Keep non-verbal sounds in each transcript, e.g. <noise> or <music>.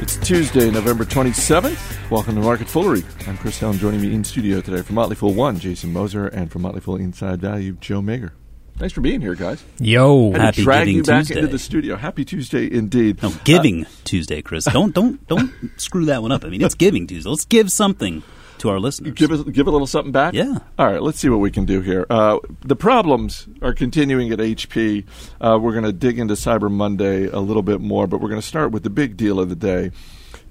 It's Tuesday, November 27th. Welcome to Market Foolery. I'm Chris Hill, joining me in studio today from Motley Fool 1, Jason Moser, and from Motley Fool Inside Value, Joe Magyer. Thanks for being here, guys. Yo, Had happy to drag Giving you back Tuesday. into the studio. Happy Tuesday, indeed. No, Giving uh, Tuesday, Chris. Don't don't don't screw that one up. I mean, it's Giving Tuesday. Let's give something to our listeners. Give it, give a little something back. Yeah. All right. Let's see what we can do here. Uh, the problems are continuing at HP. Uh, we're going to dig into Cyber Monday a little bit more, but we're going to start with the big deal of the day.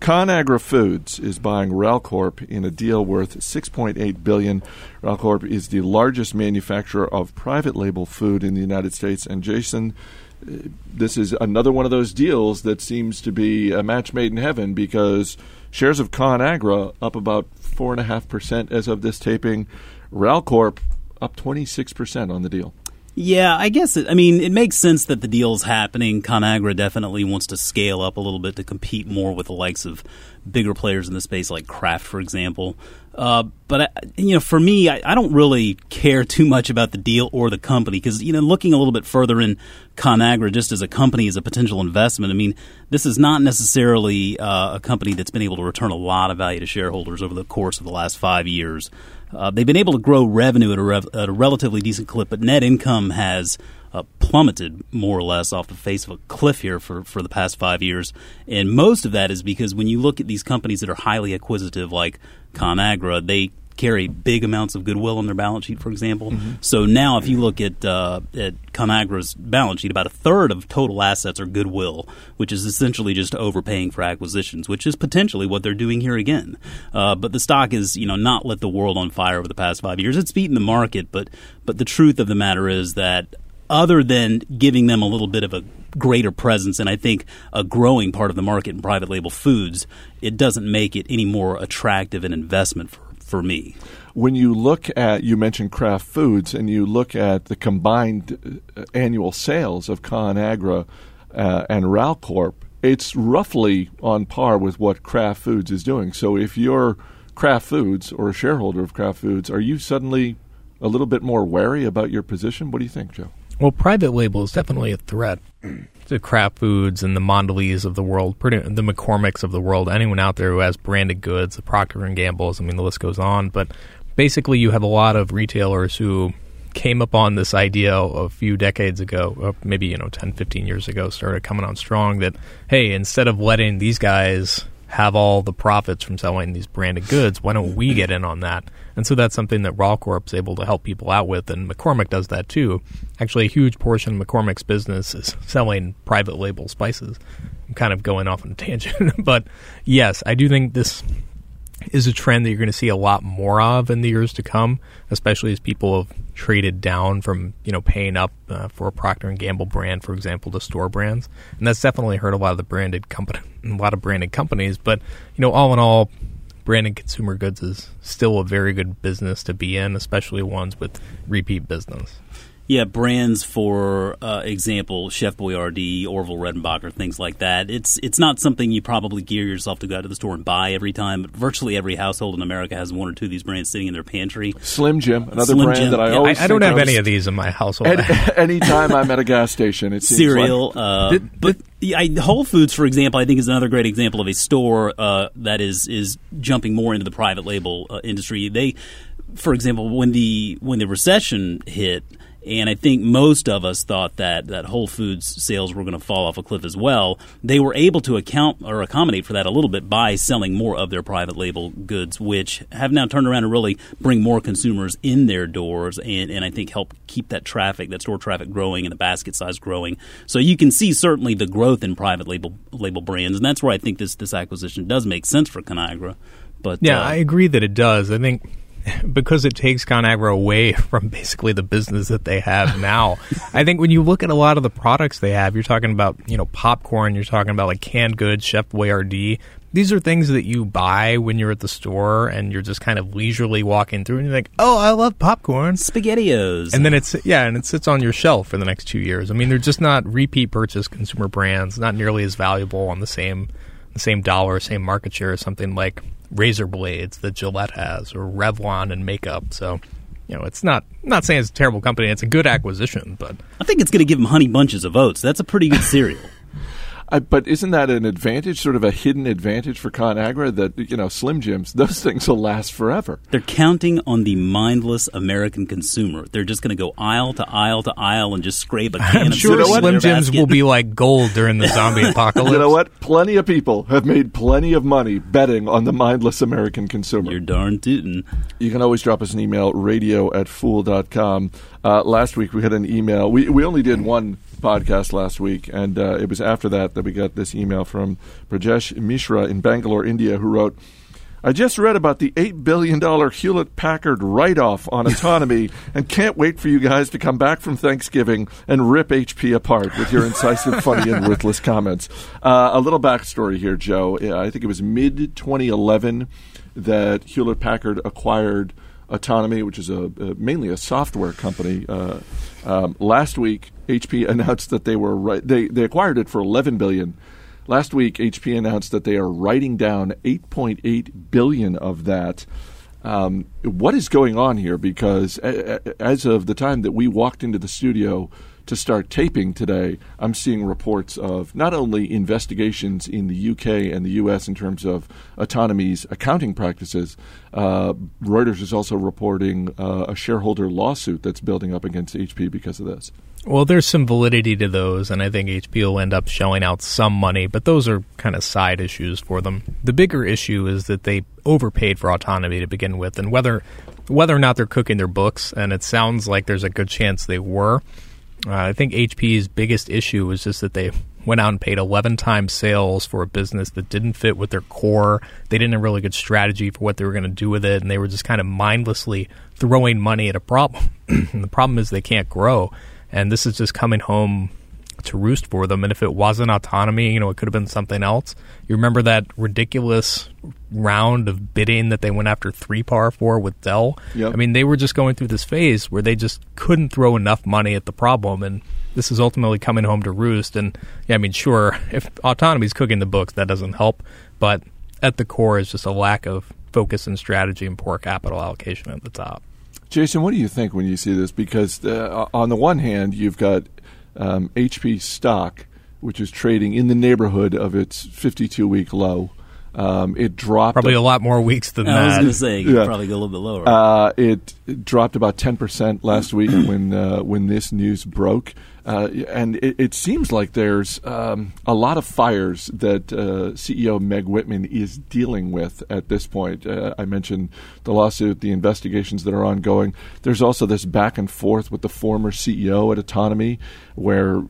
ConAgra Foods is buying Ralcorp in a deal worth 6.8 billion. Ralcorp is the largest manufacturer of private label food in the United States. And Jason, this is another one of those deals that seems to be a match made in heaven because shares of ConAgra up about four and a half percent as of this taping. Ralcorp up 26 percent on the deal. Yeah, I guess it. I mean, it makes sense that the deal's happening. Conagra definitely wants to scale up a little bit to compete more with the likes of bigger players in the space, like Kraft, for example. Uh, but I, you know, for me, I, I don't really care <laughs> too much about the deal or the company because you know, looking a little bit further in Conagra, just as a company, as a potential investment, I mean, this is not necessarily uh, a company that's been able to return a lot of value to shareholders over the course of the last five years. Uh, they've been able to grow revenue at a, rev- at a relatively decent clip, but net income has uh, plummeted more or less off the face of a cliff here for, for the past five years. And most of that is because when you look at these companies that are highly acquisitive, like ConAgra, they carry big amounts of goodwill on their balance sheet, for example. So now, if you look at uh, at ConAgra's balance sheet, about a third of total assets are goodwill, which is essentially just overpaying for acquisitions, which is potentially what they're doing here again. Uh, but the stock is, you know, not lit the world on fire over the past five years. It's beaten the market, but but the truth of the matter is that other than giving them a little bit of a greater presence and I think a growing part of the market in private label foods, it doesn't make it any more attractive an investment for, for me. When you look at, you mentioned Kraft Foods, and you look at the combined uh, annual sales of ConAgra uh, and Ralcorp, it's roughly on par with what Kraft Foods is doing. So if you're Kraft Foods or a shareholder of Kraft Foods, are you suddenly a little bit more wary about your position? What do you think, Joe? Well, private label is definitely a threat <clears throat> to Kraft Foods and the Mondelez of the world, pretty, the McCormicks of the world, anyone out there who has branded goods, the Procter and Gamble's. I mean, the list goes on. But basically, you have a lot of retailers who came upon this idea a few decades ago, uh, maybe you know 10, 15 years ago, started coming on strong that hey, instead of letting these guys have all the profits from selling these branded goods, why don't we get in on that? And so that's something that Ralcorp's able to help people out with, and McCormick does that too. Actually, a huge portion of McCormick's business is selling private label spices. I'm kind of going off on a tangent, <laughs> but yes, I do think this is a trend that you're going to see a lot more of in the years to come, especially as people have traded down from you know paying up uh, for a Procter and Gamble brand, for example, to store brands, and that's definitely hurt a lot of the branded company, a lot of branded companies. But you know, all in all, branded consumer goods is still a very good business to be in, especially ones with repeat business. Yeah, brands for uh, example, Chef Boyardee, Orville Redenbacher, things like that. It's it's not something you probably gear yourself to go out to the store and buy every time. But virtually every household in America has one or two of these brands sitting in their pantry. Slim Jim, another Slim brand Jim, that I yeah. always I, I don't have any of these in my household. Any, <laughs> anytime I'm at a gas station, it seems cereal. like- uh, Did- but yeah, I, Whole Foods, for example, I think is another great example of a store uh, that is is jumping more into the private label uh, industry. They, for example, when the when the recession hit. And I think most of us thought that, that Whole Foods sales were going to fall off a cliff as well. They were able to account or accommodate for that a little bit by selling more of their private label goods, which have now turned around to really bring more consumers in their doors and, and I think help keep that traffic, that store traffic growing and the basket size growing. So you can see certainly the growth in private label label brands, and that's where I think this this acquisition does make sense for Conagra. But Yeah, uh, I agree that it does. I think because it takes ConAgra away <laughs> from basically the business that they have now. I think when you look at a lot of the products they have, you're talking about you know popcorn, you're talking about like canned goods, Chef Boyardee. These are things that you buy when you're at the store and you're just kind of leisurely walking through, and you're like, "Oh, I love popcorn." SpaghettiOs. And then it's yeah, and it sits on your shelf for the next two years. I mean, they're just not repeat purchase consumer brands, not nearly as valuable on the same same dollar, same market share as something like razor blades that Gillette has or Revlon and makeup. So, you know, it's not I'm not saying it's a terrible company. It's a good acquisition, but I think it's going to give them honey bunches of oats. That's a pretty good cereal. I, but isn't that an advantage, sort of a hidden advantage for ConAgra that you know Slim Jims, <laughs> those things will last forever. They're counting on the mindless American consumer. They're just going to go aisle to aisle to aisle and just scrape a <laughs> can I'm of sure syrup in Slim Jims basket. will be like gold during the zombie <laughs> apocalypse. You know what? Plenty of people have made plenty of money betting on the mindless American consumer. You're darn tootin'. You can always drop us an email, radio at fool.com. Uh, last week we had an email. We, we only did one podcast last week, and uh, it was after that that we got this email from Brajesh Mishra in Bangalore, India, who wrote, I just read about the $8 billion Hewlett Packard write off on <laughs> autonomy and can't wait for you guys to come back from Thanksgiving and rip HP apart with your incisive, funny, and <laughs> ruthless comments. Uh, a little backstory here, Joe. I think it was mid 2011 that Hewlett Packard acquired Autonomy, which is a, a mainly a software company. Uh, um, last week, HP <laughs> announced that they were they they acquired it for 11 billion. Last week, HP announced that they are writing down 8.8 billion of that. Um, what is going on here? Because a, a, as of the time that we walked into the studio to start taping today, I'm seeing reports of not only investigations in the UK and the US in terms of autonomy's accounting practices. Uh, Reuters is also reporting uh, a shareholder lawsuit that's building up against HP because of this. Well, there's some validity to those, and I think HP will end up shelling out some money, but those are kind of side issues for them. The bigger issue is that they overpaid for autonomy to begin with, and whether whether or not they're cooking their books, and it sounds like there's a good chance they were. Uh, I think HP's biggest issue was just that they went out and paid 11 times sales for a business that didn't fit with their core. They didn't have a really good strategy for what they were going to do with it, and they were just kind of mindlessly throwing money at a problem. <clears throat> the problem is they can't grow, and this is just coming home to roost for them. And if it wasn't autonomy, you know, it could have been something else. You remember that ridiculous round of bidding that they went after 3PAR for with Dell? Yep. I mean, they were just going through this phase where they just couldn't throw enough money at the problem, and this is ultimately coming home to roost. And yeah, I mean, sure, if autonomy is cooking the books, that doesn't help, but at the core is just a lack of focus and strategy and poor capital allocation at the top. Jason, what do you think when you see this? Because uh, on the one hand, you've got um, HP stock, which is trading in the neighborhood of its 52 week low. Um, it dropped Probably a lot more weeks than I was that. going to say, you Yeah. probably go a little bit lower. Uh, it, it dropped about ten percent last week <clears throat> when uh, when this news broke, uh, and it, it seems like there's um, a lot of fires that uh, CEO Meg Whitman is dealing with at this point. Uh, I mentioned the lawsuit, the investigations that are ongoing. There's also this back and forth with the former CEO at Autonomy, where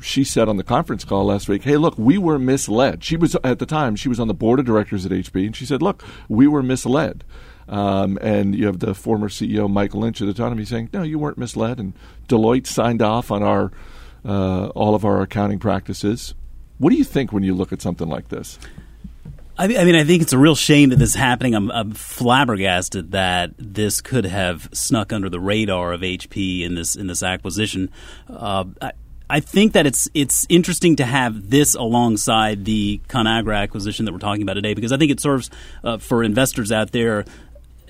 she said on the conference call last week, "Hey, look, we were misled." She was at the time she was on the board of directors at HP, and she said, "Look, we were misled." Um, and you have the former CEO Mike Lynch at Autonomy saying, "No, you weren't misled." And Deloitte signed off on our uh, all of our accounting practices. What do you think when you look at something like this? I mean, I mean, I think it's a real shame that this is happening. I'm, I'm flabbergasted that this could have snuck under the radar of HP in this in this acquisition. Uh, I, I think that it's it's interesting to have this alongside the Conagra acquisition that we're talking about today because I think it serves uh, for investors out there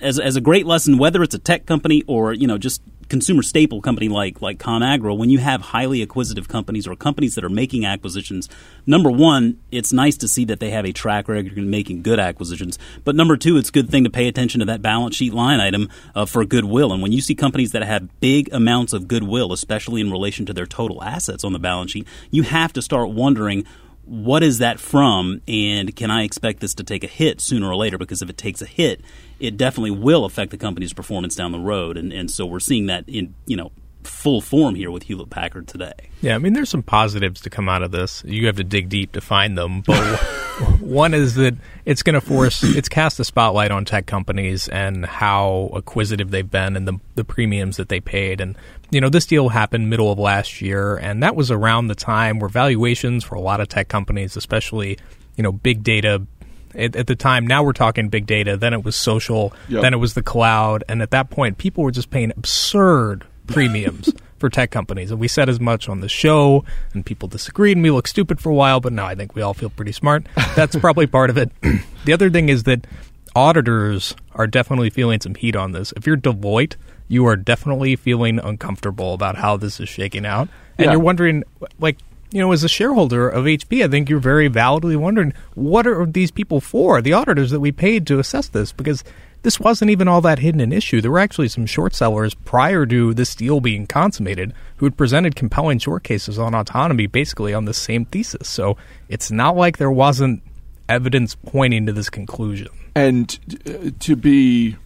as, as a great lesson, whether it's a tech company or you know just consumer staple company like like ConAgra, when you have highly acquisitive companies or companies that are making acquisitions, number one, it's nice to see that they have a track record in making good acquisitions. But number two, it's a good thing to pay attention to that balance sheet line item uh, for goodwill. And when you see companies that have big amounts of goodwill, especially in relation to their total assets on the balance sheet, you have to start wondering what is that from and can I expect this to take a hit sooner or later? Because if it takes a hit, it definitely will affect the company's performance down the road. And, and so we're seeing that in, you know, full form here with Hewlett Packard today. Yeah, I mean, there's some positives to come out of this. You have to dig deep to find them. But <laughs> one is that it's going to force, it's cast a spotlight on tech companies and how acquisitive they've been and the, the premiums that they paid. And, you know, this deal happened middle of last year, and that was around the time where valuations for a lot of tech companies, especially, you know, big data, at, at the time, now we're talking big data, then it was social, Yep. then it was the cloud. And at that point, people were just paying absurd premiums <laughs> for tech companies. And we said as much on the show, and people disagreed, and we looked stupid for a while, but now I think we all feel pretty smart. <laughs> That's probably part of it. <clears throat> the other thing is that auditors are definitely feeling some heat on this. If you're Deloitte, you are definitely feeling uncomfortable about how this is shaking out. And Yeah. you're wondering, like, you know, as a shareholder of HP, I think you're very validly wondering what are these people for, the auditors that we paid to assess this, because this wasn't even all that hidden an issue. There were actually some short sellers prior to this deal being consummated who had presented compelling short cases on autonomy basically on the same thesis. So it's not like there wasn't evidence pointing to this conclusion. And uh, to be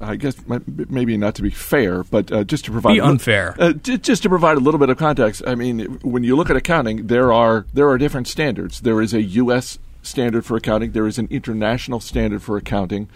I guess maybe not to be fair, but uh, just to provide be unfair. Uh, just to provide a little bit of context. I mean, when you look at accounting, there are there are different standards. There is a U.S. standard for accounting. There is an international standard for accounting.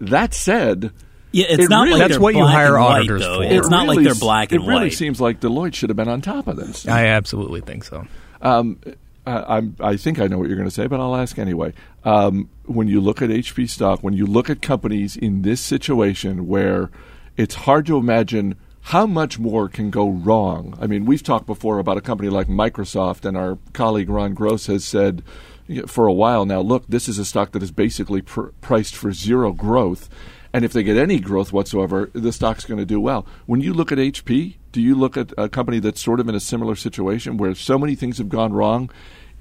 That said, yeah, it's it not really, like that's what you hire auditors white, for. It's not really, like they're black and It really white. seems like Deloitte should have been on top of this. I absolutely think so. Um, I, think I know what you're going to say, but I'll ask anyway. Um, when you look at HP stock, when you look at companies in this situation where it's hard to imagine how much more can go wrong. I mean, we've talked before about a company like Microsoft, and our colleague Ron Gross has said for a while now look, this is a stock that is basically pr- priced for zero growth. And if they get any growth whatsoever, the stock's going to do well. When you look at HP, do you look at a company that's sort of in a similar situation where so many things have gone wrong?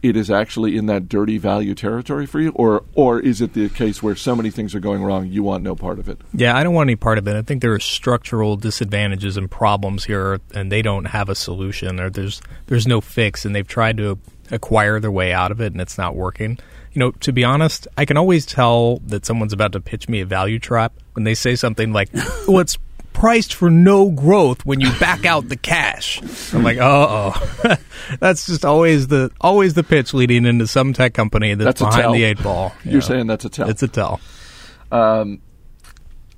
It is actually in that dirty value territory for you, or or is it the case where so many things are going wrong you want no part of it? Yeah, I don't want any part of it. I think there are structural disadvantages and problems here, and they don't have a solution, or there's there's no fix, and they've tried to acquire their way out of it, and it's not working. You know, to be honest, I can always tell that someone's about to pitch me a value trap when they say something like, <laughs> "Well, priced for no growth when you back out the cash." I'm like, "Uh oh." <laughs> that's just always the always the pitch leading into some tech company that's, That's a behind the eight ball. you You're know. saying that's a tell. it's a tell.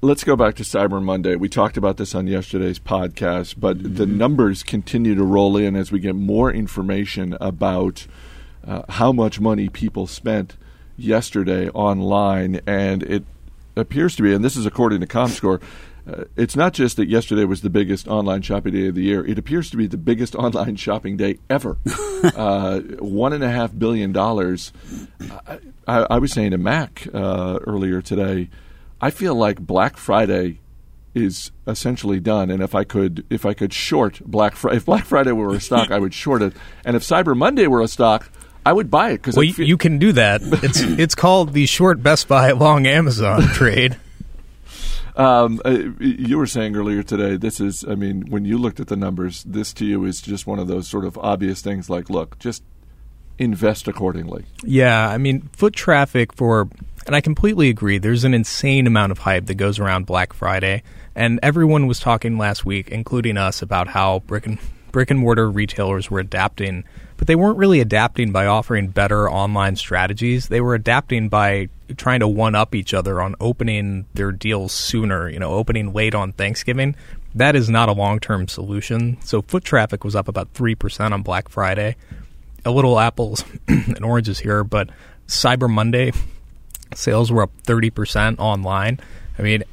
Let's go back to Cyber Monday. We talked about this on yesterday's podcast, but the numbers continue to roll in as we get more information about uh, how much money people spent yesterday online, and it appears to be, and this is according to ComScore. Uh, it's not just that yesterday was the biggest online shopping day of the year. It appears to be the biggest <laughs> online shopping day ever. <laughs> uh, one and a half billion dollars. I, I, was saying to Mac uh, earlier today. I feel like Black Friday is essentially done, and if I could, if I could short Black Friday, if Black Friday were a stock, I would short it, and if Cyber Monday were a stock, I would buy it because Well, you, you can do that. It's <laughs> it's called the short Best Buy long Amazon trade. Um, uh, you were saying earlier today, this is, I mean, when you looked at the numbers, this to you is just one of those sort of obvious things like, look, just invest accordingly. Yeah, I mean, foot traffic for, and I completely agree. There's an insane amount of hype that goes around Black Friday, and everyone was talking last week, including us, about how brick and brick and mortar retailers were adapting, but they weren't really adapting by offering better online strategies. They were adapting by trying to one up each other on opening their deals sooner. You know, opening late on Thanksgiving. That is not a long term solution. So foot traffic was up about three percent on Black Friday a little apples <clears throat> and oranges here, but Cyber Monday sales were up 30% online. I mean,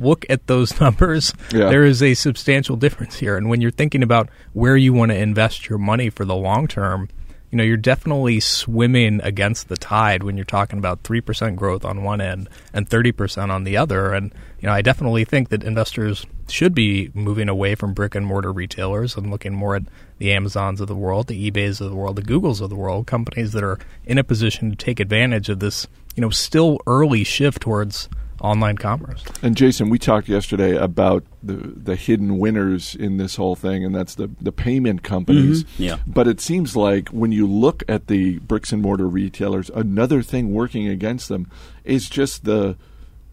look at those <laughs> numbers. Yeah. There is a substantial difference here. And when you're thinking about where you want to invest your money for the long term, you know, you're definitely swimming against the tide when you're talking about 3% growth on one end and 30% on the other. And, you know, I definitely think that investors should be moving away from brick and mortar retailers and looking more at the Amazons of the world, the eBays of the world, the Googles of the world, companies that are in a position to take advantage of this, you know, still early shift towards online commerce. And Jason, we talked yesterday about the the hidden winners in this whole thing, and that's the the payment companies. Mm-hmm. Yeah. But it seems like when you look at the bricks and mortar retailers, another thing working against them is just the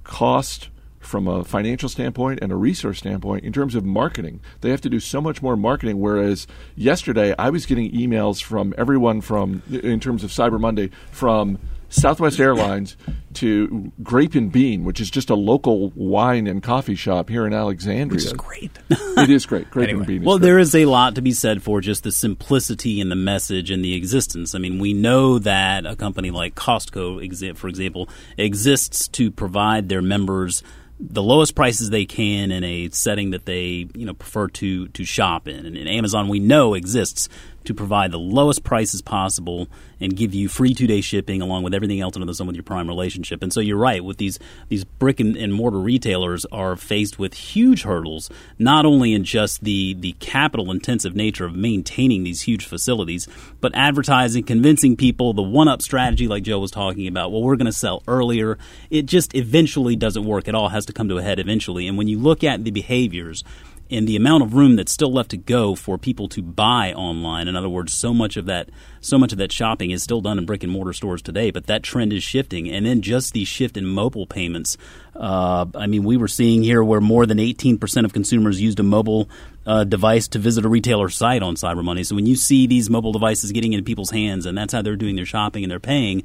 cost from a financial standpoint and a resource standpoint in terms of marketing. They have to do so much more marketing. Whereas yesterday, I was getting emails from everyone from, in terms of Cyber Monday, from Southwest Airlines to Grape and Bean, which is just a local wine and coffee shop here in Alexandria. Which is great. <laughs> It is great. Grape Anyway. and Bean. Is Well, great. there is a lot to be said for just the simplicity and the message and the existence. I mean, we know that a company like Costco, exa- for example, exists to provide their members the lowest prices they can in a setting that they you know prefer to to shop in. And, and Amazon, we know, exists to provide the lowest prices possible and give you free two day shipping along with everything else under the sun with your prime relationship. And so you're right with these these brick and, and mortar retailers are faced with huge hurdles, not only in just the the capital intensive nature of maintaining these huge facilities, but advertising, convincing people the one up strategy like Joe was talking about. Well, we're going to sell earlier. It just eventually doesn't work. at all has to come to a head eventually. And when you look at the behaviors and the amount of room that's still left to go for people to buy online. In other words, so much of that so much of that shopping is still done in brick and mortar stores today, but that trend is shifting. And then just the shift in mobile payments. Uh, I mean, we were seeing here where more than 18% of consumers used a mobile uh, device to visit a retailer site on Cyber Monday. So when you see these mobile devices getting into people's hands and that's how they're doing their shopping and they're paying,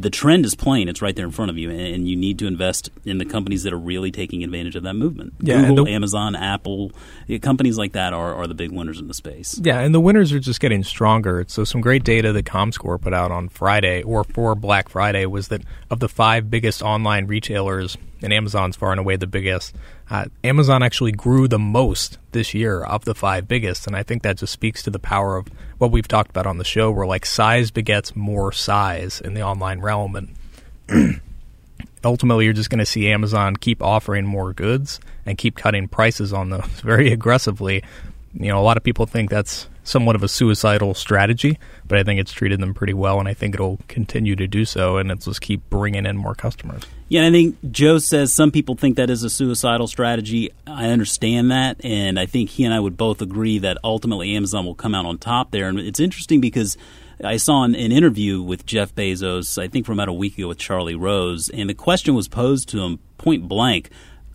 the trend is plain. It's right there in front of you, and you need to invest in the companies that are really taking advantage of that movement. Yeah, Google, the, Amazon, Apple, companies like that are, are the big winners in the space. Yeah, and the winners are just getting stronger. So some great data that ComScore put out on Friday or for Black Friday was that of the five biggest online retailers, and Amazon's far and away the biggest. Uh, Amazon actually grew the most this year of the five biggest, and I think that just speaks to the power of what we've talked about on the show, where like size begets more size in the online realm, and <clears throat> ultimately you're just going to see Amazon keep offering more goods and keep cutting prices on those <laughs> very aggressively. You know, a lot of people think that's somewhat of a suicidal strategy, but I think it's treated them pretty well, and I think it'll continue to do so, and it'll just keep bringing in more customers. Yeah, I think Joe says some people think that is a suicidal strategy. I understand that, and I think he and I would both agree that ultimately Amazon will come out on top there. And it's interesting because I saw an, an interview with Jeff Bezos, I think from about a week ago with Charlie Rose, and the question was posed to him point blank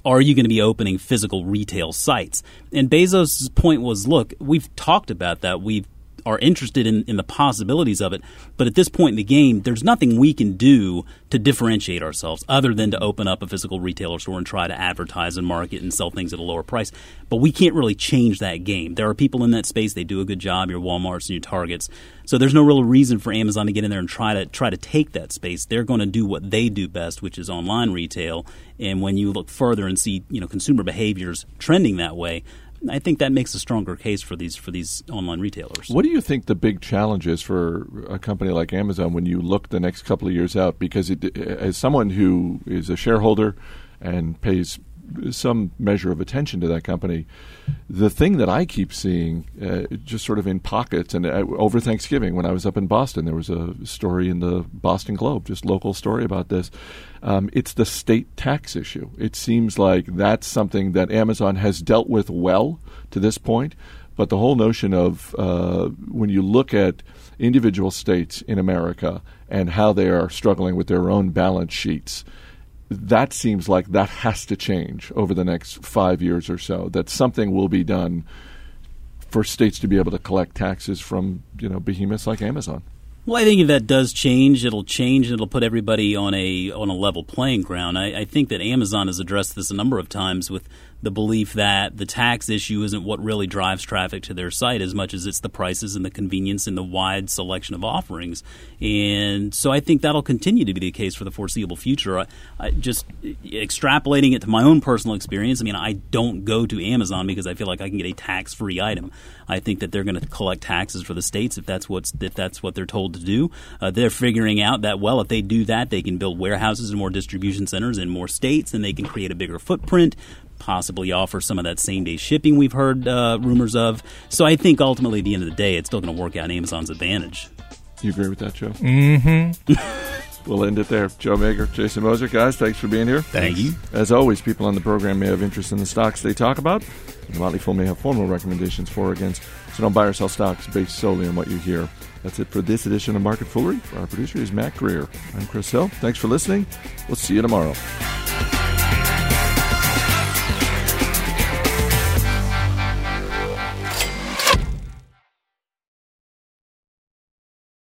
are you going to be opening physical retail sites? And Bezos' point was, look, we've talked about that. We've are interested in, in the possibilities of it. But at this point in the game, there's nothing we can do to differentiate ourselves other than to open up a physical retailer store and try to advertise and market and sell things at a lower price. But we can't really change that game. There are people in that space, they do a good job, your Walmarts and your Targets. So there's no real reason for Amazon to get in there and try to try to take that space. They're going to do what they do best, which is online retail. And when you look further and see, you know, consumer behaviors trending that way, I think that makes a stronger case for these for these online retailers. What do you think the big challenge is for a company like Amazon when you look the next couple of years out? Because it, as someone who is a shareholder and pays some measure of attention to that company. The thing that I keep seeing, uh, just sort of in pockets, and uh, over Thanksgiving when I was up in Boston, there was a story in the Boston Globe, just local story about this. Um, it's the state tax issue. It seems like that's something that Amazon has dealt with well to this point, but the whole notion of uh, when you look at individual states in America and how they are struggling with their own balance sheets that seems like that has to change over the next five years or so. That something will be done for states to be able to collect taxes from you know behemoths like Amazon. Well, I think if that does change, it'll change and it'll put everybody on a on a level playing ground. I, I think that Amazon has addressed this a number of times with the belief that the tax issue isn't what really drives traffic to their site as much as it's the prices and the convenience and the wide selection of offerings. And so I think that'll continue to be the case for the foreseeable future. I, I just extrapolating it to my own personal experience, I mean, I don't go to Amazon because I feel like I can get a tax free item. I think that they're going to collect taxes for the states if that's what's if that's what they're told to do. Uh, they're figuring out that well, if they do that, they can build warehouses and more distribution centers in more states, and they can create a bigger footprint possibly offer some of that same day shipping we've heard uh, rumors of. So I think ultimately, at the end of the day, it's still going to work out Amazon's advantage. You agree with that, Joe? Mm-hmm. <laughs> we'll end it there. Joe Magyer, Jason Moser, guys, thanks for being here. Thank you. As always, people on the program may have interest in the stocks they talk about. The Motley Fool may have formal recommendations for or against, so don't buy or sell stocks based solely on what you hear. That's it for this edition of Market Foolery. Our producer is Matt Greer. I'm Chris Hill. Thanks for listening. We'll see you tomorrow.